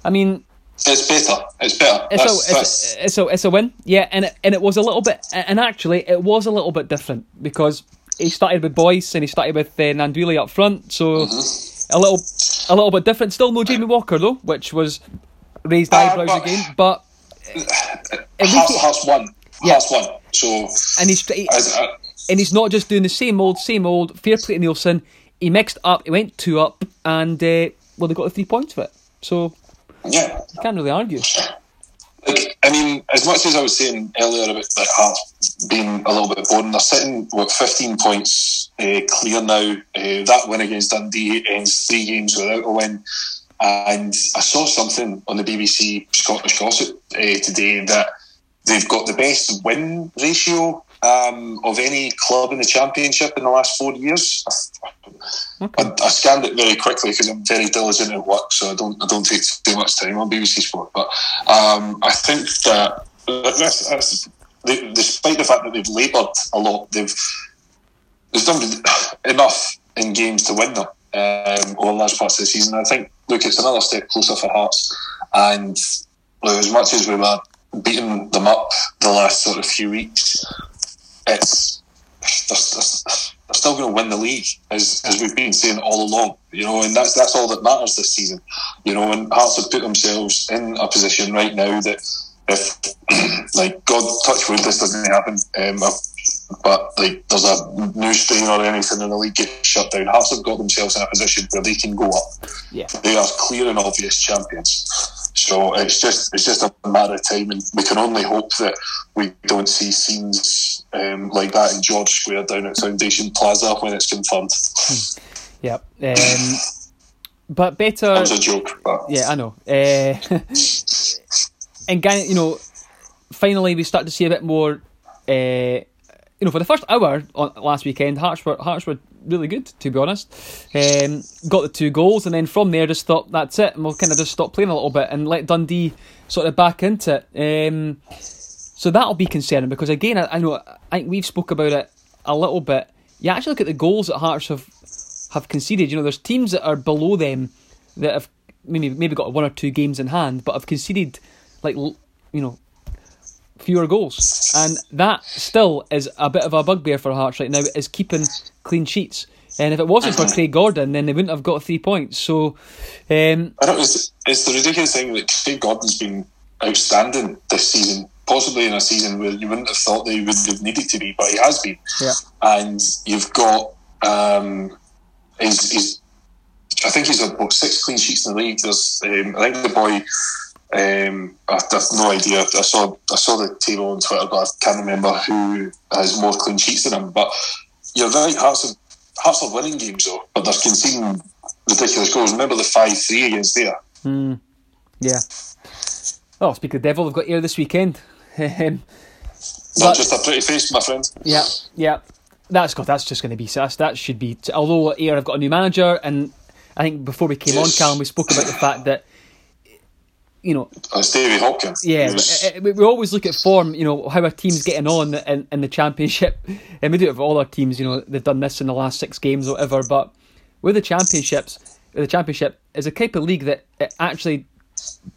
I mean. It's better. It's better. It's, that's, a, it's, a, it's, a, it's a win, yeah, and it, and it was a little bit, and actually it was a little bit different because he started with Boyce and he started with uh, Gnanduillet up front, so mm-hmm. a little a little bit different. Still no Jamie Walker though, which was raised eyebrows uh, again. But Hearts, Hearts won. Yeah. Hearts won. So and he's he, as, uh, and he's not just doing the same old, same old. Fair play to Neilson. He mixed up. He went two up, and uh, well, they got the three points for it. So yeah, you can't really argue. Like, I mean, as much as I was saying earlier about like Hearts being a little bit boring, they're sitting with 15 points uh, clear now. Uh, that win against Dundee ends three games without a win. And I saw something on the BBC Scottish Gossip uh, today that they've got the best win ratio um, of any club in the championship in the last four years. Okay. I, I, scanned it very quickly because I'm very diligent at work, so I don't I don't take too much time on BBC Sport. But um, I think that that's, that's, they, despite the fact that they've laboured a lot, they've they've done enough in games to win them um, over large parts of the season. I think look, it's another step closer for Hearts, and look, as much as we were beating them up the last sort of few weeks, it's they're, they're still going to win the league, as, as we've been saying all along. You know, and that's that's all that matters this season. You know, and Hearts have put themselves in a position right now that if, like, God touch wood, this doesn't happen. Um, but like, there's a new strain or anything, and the league gets shut down. Hearts have got themselves in a position where they can go up. Yeah, they are clear and obvious champions. So it's just it's just a matter of time, and we can only hope that we don't see scenes um, like that in George Square down at Foundation Plaza when it's confirmed. Hmm. Yep. Um, but better. That was a joke. But... Yeah, I know. Uh, and you know, finally we start to see a bit more. Uh, you know, for the first hour on last weekend, Hearts were Hearts were really good to be honest. Um, got the two goals, and then from there just thought that's it, and we'll kind of just stop playing a little bit and let Dundee sort of back into it. Um, so that'll be concerning because again, I, I, know I think we've spoke about it a little bit. You actually look at the goals that Hearts have have conceded. You know, there's teams that are below them that have maybe maybe got one or two games in hand, but have conceded like you know fewer goals, and that still is a bit of a bugbear for Hearts right now. Is keeping clean sheets. And if it wasn't for Craig Gordon, then they wouldn't have got three points. So, um. It's, it's the ridiculous thing that Craig Gordon's been outstanding this season, possibly in a season where you wouldn't have thought they would have needed to be, but he has been. Yeah. And you've got um, he's, he's I think he's got six clean sheets in the league. There's um, I think the boy um, I have no idea. I saw I saw the table on Twitter, but I can't remember who has more clean sheets than him. But you're right, Hearts are, Hearts are winning games though, but they're conceding ridiculous goals. Remember the five three against there. Mm. Yeah. Oh, speak of the devil, they've got Ayr this weekend. Not just a pretty face, my friend. Yeah, yeah. That's got. That's just going to be. That's, that should be. Although Ayr have got a new manager, and I think before we came yes. on, Callum, we spoke about the fact that you know, it's Davy Hopkins. Yeah, we, we, always look at form. You know how our team's getting on in, in the championship, and we do it for all our teams. You know they've done this in the last six games or whatever. But with the championships, the championship is a type of league that it actually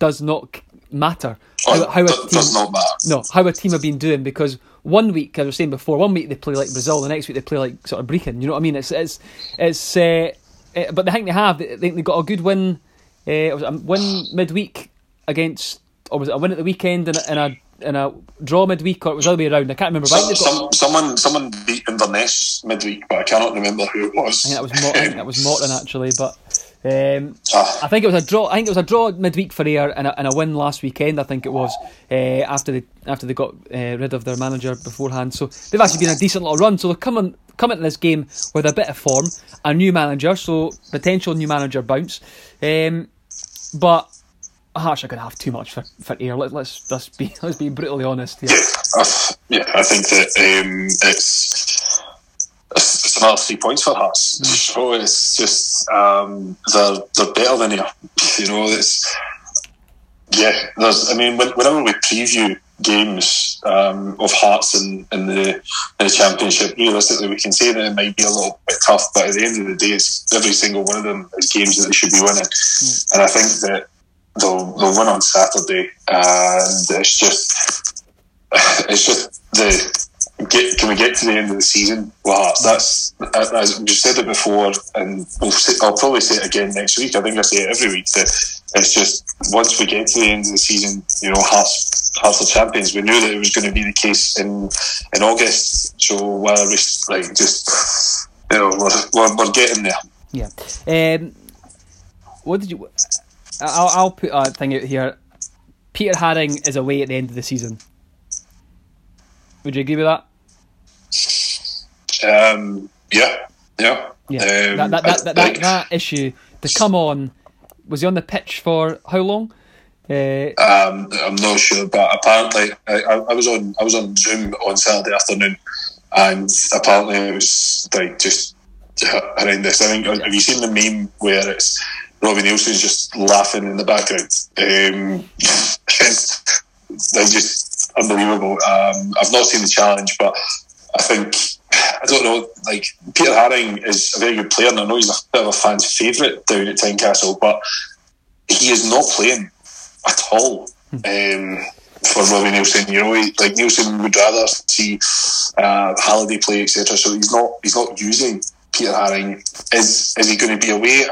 does not matter. Oh, how, how a team, does not matter. No, how a team have been doing because one week, as I was saying before, one week they play like Brazil, the next week they play like sort of Brechin. You know what I mean? It's it's it's. Uh, uh, but the thing they have, they think they got a good win. Uh, was a win midweek against, or was it a win at the weekend and a, and a, and a draw midweek, or it was the other way around? I can't remember. Some, some, someone, someone beat Inverness midweek, but I cannot remember who it was. I think that was Morton. that was Morton actually, but Um, ah. I think it was a draw. I think it was a draw midweek for Ayr and a, and a win last weekend. I think it was uh, after they after they got uh, rid of their manager beforehand. So they've actually been a decent little run. So they're coming coming to this game with a bit of form, a new manager, so potential new manager bounce. Um, but Hearts are going to have too much for, for Ayr. Let, us let's be let's be brutally honest. Here. Yeah, yeah, I think that um, it's it's another three points for Hearts. Mm. So it's just um, they're they're better than you. You know, it's yeah. There's I mean, whenever we preview games um, of Hearts in, in the in the championship, realistically, we can say that it might be a little bit tough, but at the end of the day, it's every single one of them is games that they should be winning, mm. and I think that they'll they'll win on Saturday, and it's just it's just the get, can we get to the end of the season? Well, that's as we said it before, and we'll say, I'll probably say it again next week. I think I say it every week that it's just once we get to the end of the season, you know, Hearts Hearts are champions. We knew that it was going to be the case in in August. So while we like just you know we're, we're, we're getting there. Yeah. Um, what did you? I'll, I'll put a thing out here. Peter Haring is away at the end of the season. Would you agree with that? Um, yeah, yeah. Yeah, um, that, that, that, that, that, that, issue to come on was he on the pitch for how long? Uh, um, I'm not sure, but apparently I, I, was on I was on Zoom on Saturday afternoon, and apparently it was like just horrendous. I think have you seen the meme where it's Robbie Neilson's just laughing in the background? Um, it's, they're just unbelievable. Um, I've not seen the challenge, but I think I don't know. Like Peter Haring is a very good player, and I know he's a bit of a fan's favourite down at Tynecastle, but he is not playing at all um, for Robbie Neilson. You know, he, like Neilson would rather see uh, Halliday play, etc. So he's not he's not using Peter Haring. Is is he going to be away?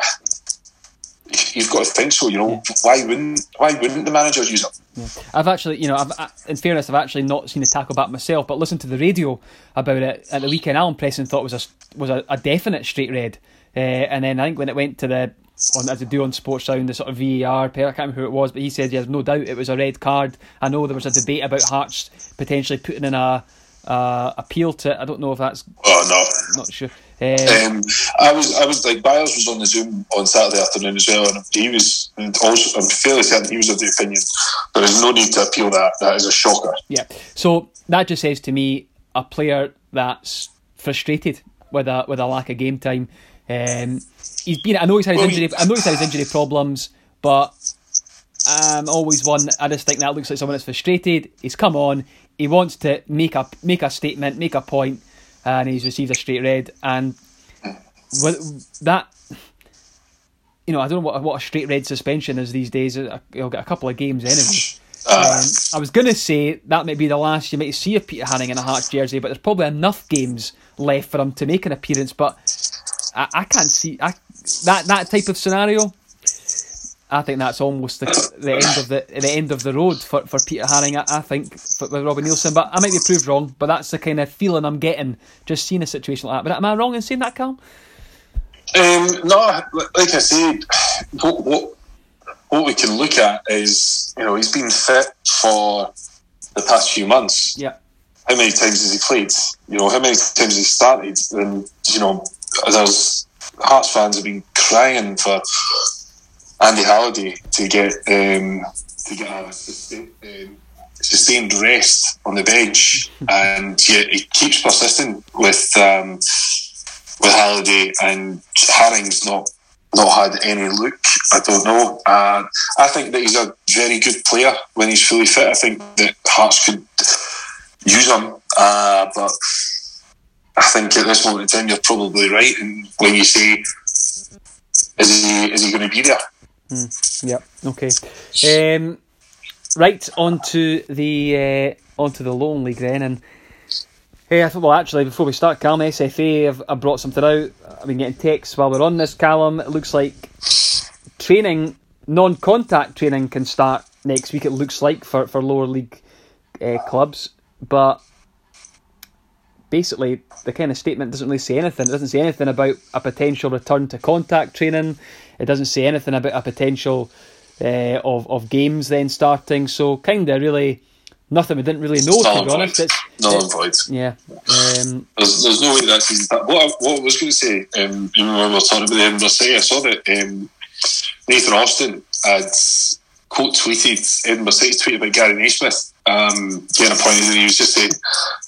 You've got so. You know, yeah. why wouldn't why wouldn't the managers use him? Yeah. I've actually, you know, I've, in fairness, I've actually not seen the tackle back myself, but listened to the radio about it at the weekend. Alan Preston thought it was a was a, a definite straight red, uh, and then I think when it went to the on as they do on Sports Sound, the sort of VAR, I can't remember who it was, but he said, yeah, no doubt it was a red card. I know there was a debate about Hearts potentially putting in a uh, appeal to it. I don't know if that's. Oh no, not sure. Um, I was, I was like Byers was on the Zoom on Saturday afternoon as well, and he was also. I'm fairly certain he was of the opinion there is no need to appeal that. That is a shocker. Yeah. So that just says to me a player that's frustrated with a with a lack of game time. Um, he's been. I know he's had his well, injury. I know he's had his injury problems, but um, always one. I just think that looks like someone that's frustrated. He's come on. He wants to make a make a statement, make a point, and he's received a straight red. And with that, you know, I don't know what what a straight red suspension is these days. He'll get a couple of games anyway. Um, I was going to say that might be the last you might see of Peter Haring in a Hearts jersey, but there's probably enough games left for him to make an appearance. But I, I can't see I, that that type of scenario. I think that's almost the, the end of the the end of the road for, for Peter Haring. I, I think for, with Robbie Neilson, but I might be proved wrong. But that's the kind of feeling I'm getting just seeing a situation like that. But am I wrong in saying that, Cal? Um, no, like I said, what, what what we can look at is you know he's been fit for the past few months. Yeah. How many times has he played? You know, how many times has he started? And you know, there's Hearts fans have been crying for Andy Halliday to get um, to get a um, sustained rest on the bench, and yet he keeps persisting with um, with Halliday, and Haring's not not had any look. I don't know. Uh, I think that he's a very good player when he's fully fit. I think that Hearts could use him, uh, but I think at this moment in time you're probably right. And when you say, is he is he going to be there? Mm, yeah. Okay. Um, right onto the uh, onto the Lowland League then, and hey, I thought well actually before we start, Callum SFA have, have brought something out. I've been getting texts while we're on this, Callum. It looks like training, non-contact training, can start next week. It looks like for for lower league uh, clubs, but basically the kind of statement doesn't really say anything. It doesn't say anything about a potential return to contact training. It doesn't say anything about a potential uh, of of games then starting. So kind of really nothing we didn't really know to be honest. It's null and void. Yeah. Um, there's, there's no way that. What I, what I was going to say, um, when we were talking about the Edinburgh City, I saw that um, Nathan Austin had quote tweeted Edinburgh City tweet about Gary Naysmith um, getting appointed, and he was just saying,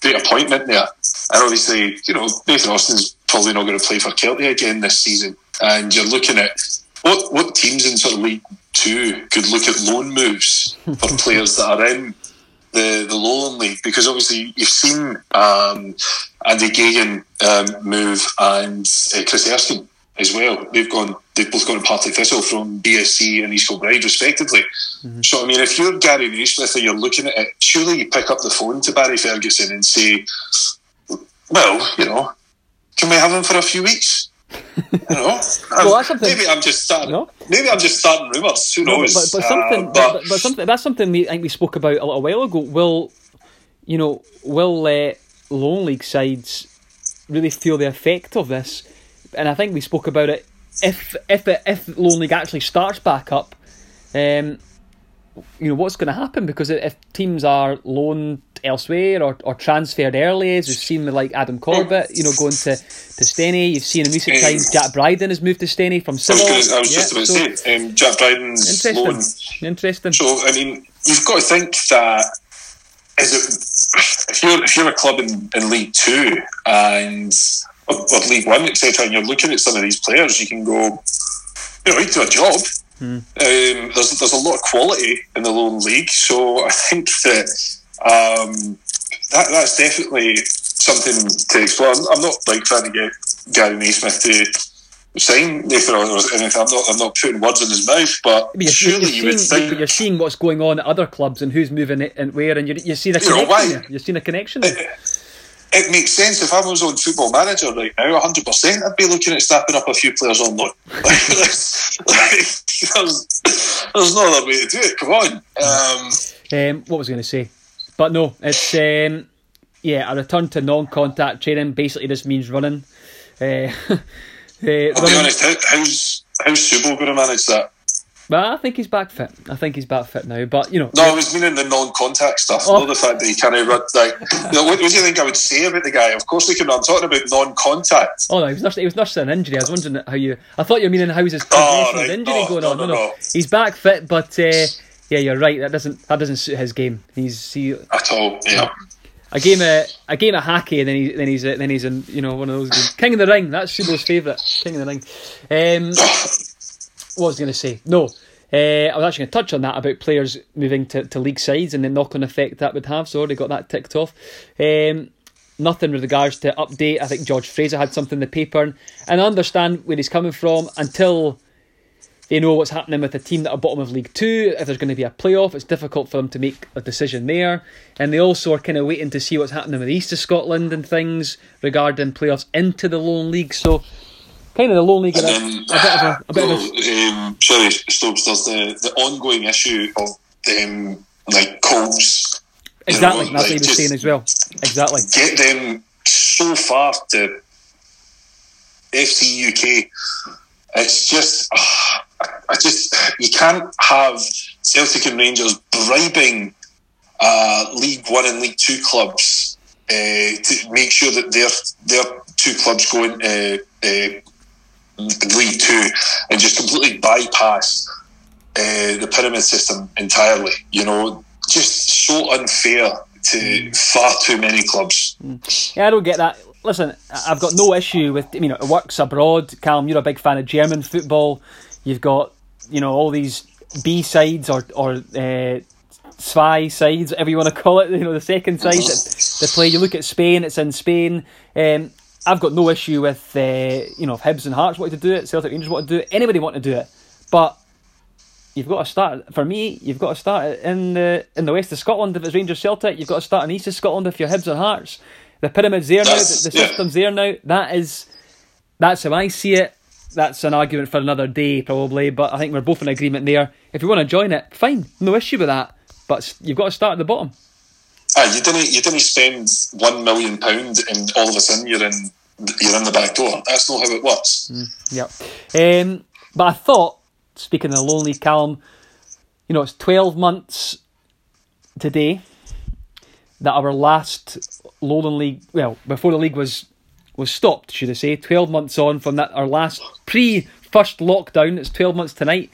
"Great appointment there." And obviously, you know, Nathan Austin's probably not going to play for Kelty again this season, and you're looking at what what teams in sort of League Two could look at loan moves for players that are in the the Lowland League because obviously you've seen um, Andy Geoghegan um, move and uh, Chris Erskine as well. They've gone. They've both gone to Partick Thistle from BSC and East Kilbride, respectively. Mm-hmm. So I mean, if you're Gary Naysmith and you're looking at it, surely you pick up the phone to Barry Ferguson and say, "Well, you know, can we have him for a few weeks?" you know, well, maybe I'm just starting. No? Maybe I'm just starting rumours. Who knows? No, but, but, something, uh, but, but, but, something that's something we I think we spoke about a little while ago. Will you know? Will uh, Lowland League sides really feel the effect of this? And I think we spoke about it. If if it, if Lowland League actually starts back up, um, you know what's going to happen because if teams are loaned elsewhere or, or transferred early, as we've seen with like Adam Corbett, you know, going to, to Steny. You've seen in recent um, times Jack Bryden has moved to Steny from Civil. I was, I was yeah, just about so, to say um, Jack Bryden's interesting. loan. Interesting. So I mean, you've got to think that is it if you're if you're a club in, in League Two and or, or League One, etc., and you're looking at some of these players, you can go, you know, do a job. Hmm. Um, there's there's a lot of quality in the Lowland League, so I think that um, that that's definitely something to explore. I'm, I'm, not like trying to get Gary Naysmith to sign Nathan or anything. I'm not I'm not putting words in his mouth, but you're, surely you're you seeing, would think you're seeing what's going on at other clubs and who's moving it and where, and you you see the connection. You know, You've seen a connection. It, it makes sense if I was on Football Manager right now, 100. percent I'd be looking at snapping up a few players on loan. like, there's, there's no other way to do it. Come on. Um, um, what was I going to say? But no, it's um, yeah a return to non-contact training. Basically, this means running. Uh, uh, I'll be honest. How, how's how's Subo going to manage that? Well, I think he's back fit. I think he's back fit now. But you know, no, I was meaning the non-contact stuff, oh. not the fact that he can't run like. You know, what, what, do you think I would say about the guy? Of course, we can. I'm talking about non-contact. Oh no, he was nursing, he was nursing an injury. I was wondering how you. I thought you were meaning how was his oh, right. injury oh, going no, on? No, no, no, he's back fit, but uh, yeah, you're right. That doesn't that doesn't suit his game. He's he, at all. Yeah. A game of a game of hacky, and then he then he's then he's in you know one of those games. King of the Ring. That's Shubo's favourite. King of the Ring. Um, what was I going to say? No, uh, I was actually going to touch on that about players moving to, to league sides and the knock on effect that would have. So already got that ticked off. Um, nothing with regards to update. I think George Fraser had something in the paper, and I understand where he's coming from until they know what's happening with the team that are bottom of League Two. If there's going to be a playoff, it's difficult for them to make a decision there. And they also are kind of waiting to see what's happening with the East of Scotland and things regarding playoffs into the Lowland League. So kind of the Lowland League. And then, a, bit of a, a bit well, of a, um, sorry, Stokes. There's the the ongoing issue of them like Colts. Exactly, you know, that's like, what he was saying as well. Exactly. Get them so far to FC UK. It's just, uh, I just you can't have Celtic and Rangers bribing uh, League One and League Two clubs uh, to make sure that their their two clubs go in, uh, League Two and just completely bypass uh, the pyramid system entirely. You know, just so unfair to far too many clubs. Mm. Yeah, I don't get that. Listen, I've got no issue with you know it works abroad. Callum, you're a big fan of German football. You've got you know all these B sides or or uh, Zwei sides, whatever you want to call it. You know the second side that they play. You look at Spain; it's in Spain. Um, I've got no issue with uh, you know if Hibs and Hearts wanted to do it, Celtic Rangers want to do it, anybody want to do it, but you've got to start. For me, you've got to start in the in the west of Scotland if it's Rangers Celtic. You've got to start in east of Scotland if you're Hibs and Hearts. The pyramid's there now. The, the system's there now. That is that's how I see it. That's an argument for another day, probably. But I think we're both in agreement there. If you want to join it, fine, no issue with that. But you've got to start at the bottom. Ah, you didn't you didn't spend one million pound and all of a sudden you're in you're in the back door. That's not how it works. Mm, yep. Um, but I thought, speaking of lonely calm, you know, it's twelve months today that our last Lowland League, well, before the league was was stopped, should I say, twelve months on from that our last pre first lockdown. It's twelve months tonight,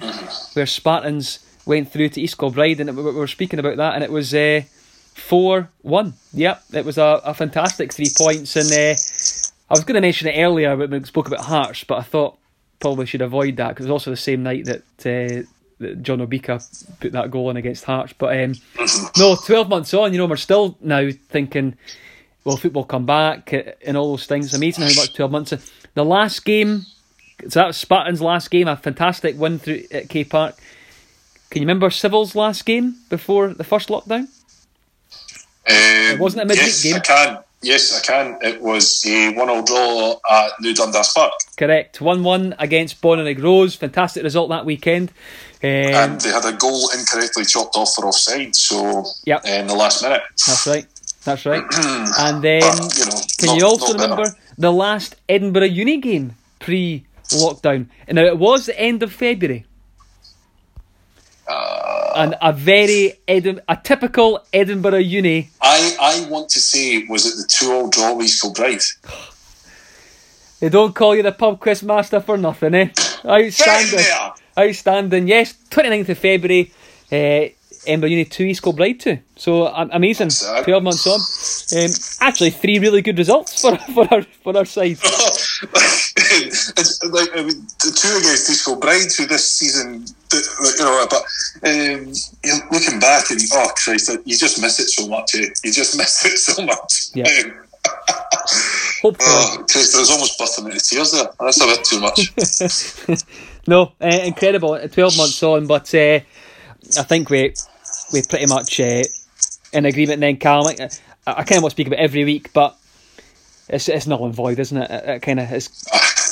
where Spartans went through to East Kilbride, and we were speaking about that, and it was. Uh, 4 1. Yep, it was a, a fantastic three points. And uh, I was going to mention it earlier when we spoke about Hearts, but I thought probably should avoid that because it was also the same night that, uh, that John Obika put that goal in against Hearts. But um, no, 12 months on, you know, we're still now thinking, will football come back and all those things. Amazing how much 12 months. The last game, so that was Spartan's last game, a fantastic win through at K Park. Can you remember Civil's last game before the first lockdown? Um, it wasn't a midweek yes, game. I can. Yes, I can. It was a one-all draw at New Dundas Park. Correct. One-one against Bonnyrigg Rose. Fantastic result that weekend. Um, and they had a goal incorrectly chopped off for offside. So yep. in the last minute. That's right. That's right. and then, but, you know, can not, you also remember better. the last Edinburgh Uni game pre-lockdown? And now it was the end of February. Uh, and a very Edim- a typical Edinburgh uni. I, I want to say was it the two all draw with Kilbride? They don't call you the pub quiz master for nothing, eh? Outstanding. Outstanding. Yes, 29th of February, uh, Edinburgh Uni 2, East Kilbride 2. So um, amazing. 12 months on. Um, actually, three really good results for, for, our, for our side. it's like I mean, the two against East Kilbride who this season, you know, but um, you're looking back and oh Christ, you just miss it so much. Eh? You just miss it so much. Yeah. Um, Hopefully. Oh, Christ, I was almost busting into tears there. That's a bit too much. no, uh, incredible. Twelve months on, but uh, I think we we pretty much uh, in agreement. Then, Callum, I, I kind of want to speak about every week, but it's it's null and void, isn't it? It, it kind of is.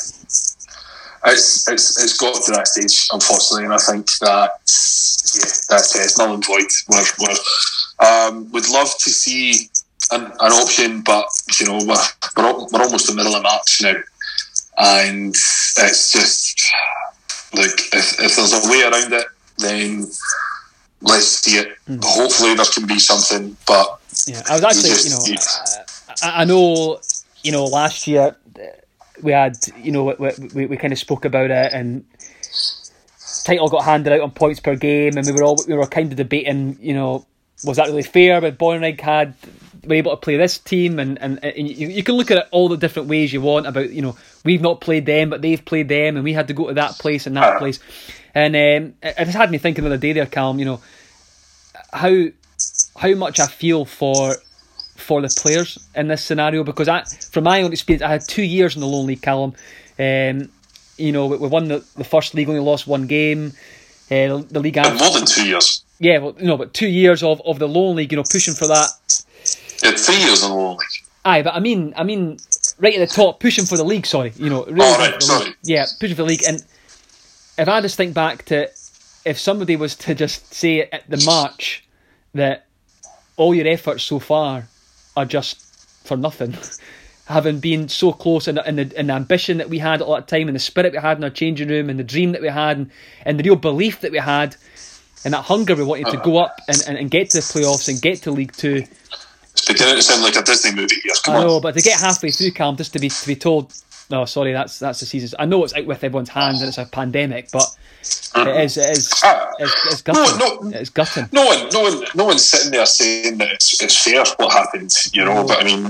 It's, it's it's got to that stage, unfortunately, and I think that yeah, that's it. It's null and void. We're, we're, um, would love to see an, an option, but you know we're, we're we're almost the middle of March now, and it's just like if, if there's a way around it, then let's see it. Mm. Hopefully, there can be something, but yeah, I was actually, you, just, you know, I, I know, you know, last year we had, you know, we, we, we kind of spoke about it, and title got handed out on points per game, and we were all we were kind of debating, you know, was that really fair? But Bonnyrigg had were able to play this team, and and, and you, you can look at it all the different ways you want about, you know, we've not played them, but they've played them, and we had to go to that place and that place, and um, it just had me thinking the other day there, Calm, you know, how how much I feel for for the players in this scenario because I, from my own experience, I had two years in the lonely Callum. Um, you know, we, we won the, the first league, only lost one game. Uh, the league after, more than two years. Yeah, well, no, but two years of, of the Lowland League, you know, pushing for that. Yeah, three years in the Lowland League. Aye, but I mean, I mean, right at the top, pushing for the league. Sorry, you know, really oh, right, sorry. Yeah, pushing for the league. And if I just think back to if somebody was to just say at the March that all your efforts so far are just for nothing. Having been so close and, and, the, and the ambition that we had at that time, and the spirit we had in our changing room, and the dream that we had, and, and the real belief that we had, and that hunger we wanted to uh-huh. go up and, and, and get to the playoffs and get to League Two. It's beginning to sound like a Disney movie. Yes, come I know, on. but to get halfway through, Cam, just to be to be told, no, sorry, that's that's the season. I know it's out with everyone's hands and it's a pandemic, but it is, it is, it's, it's gutting. No, no, it's gutting. No one, no one, no one's sitting there saying that it's it's fair what happened, you know. No. But I mean,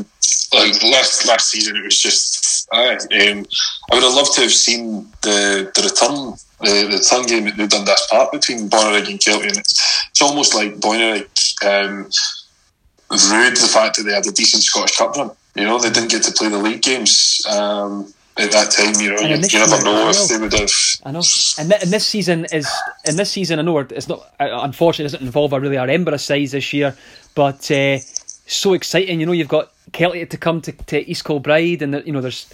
like last last season, it was just. I, um, I would have loved to have seen the the return the, the return game at New Dundas Park between Bonnyrigg and Kelty, and it's, it's almost like Bonnyrigg um, rued the fact that they had a decent Scottish Cup run. You know, they didn't get to play the league games. Um, at that time, you know, you, you, never know if they would have. I know, and, th- and this season is, in this season, I know it's not. Uh, unfortunately, it doesn't involve a really our Edinburgh size this year, but uh, so exciting. You know, you've got Kelty to come to, to East Kilbride, and the, you know, there's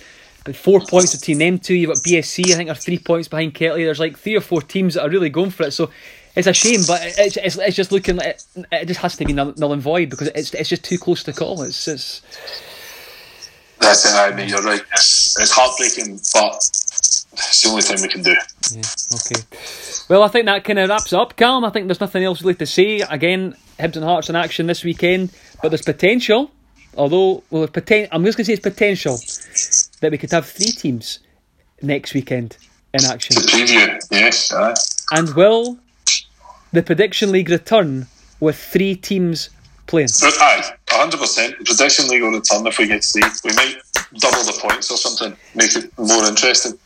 four points between them two. You've got BSC, I think, are three points behind Kelty. There's like three or four teams that are really going for it. So it's a shame, but it's, it's, it's just looking like it, it just has to be null, null and void because it's it's just too close to call. It's it's. That's it. I mean, you're right. It's, it's heartbreaking, but it's the only thing we can do. Yeah. Okay. Well, I think that kind of wraps up, Callum. I think there's nothing else really to say. Again, Hibs and Hearts in action this weekend, but there's potential. Although, well, poten- I'm just going to say it's potential that we could have three teams next weekend in action. To preview, yes. Aye. And will the Prediction League return with three teams playing? Aye, 100%. The Prediction League will return if we get three. We might double the points or something, make it more interesting.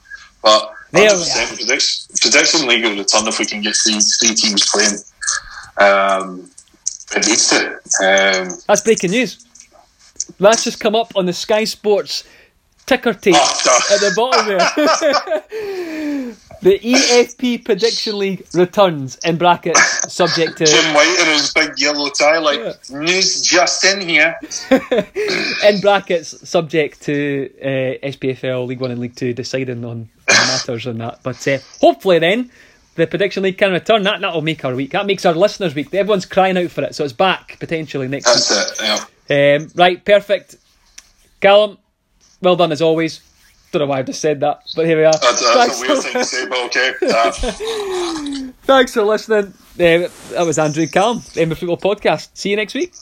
But There we 100% prediction, prediction League will return if we can get three, three teams playing. Um, it needs to. Um, That's breaking news. That's just come up on the Sky Sports ticker tape ah, at the bottom there. the EFP Prediction League returns in brackets, subject to Jim White in his big yellow tie, like, news just in here. in brackets, subject to uh, SPFL League One and League Two deciding on matters on that. But uh, hopefully, then the prediction league can return. That that'll make our week. That makes our listeners' week. Everyone's crying out for it, so it's back potentially next week. That's it, yeah. Um, right, perfect. Callum, well done as always. Don't know why I just said that, but here we are. That's, that's Thanks a weird for- thing to say, but okay. Uh, Thanks for listening. Uh, that was Andrew Calm, Edinburgh Football Podcast. See you next week.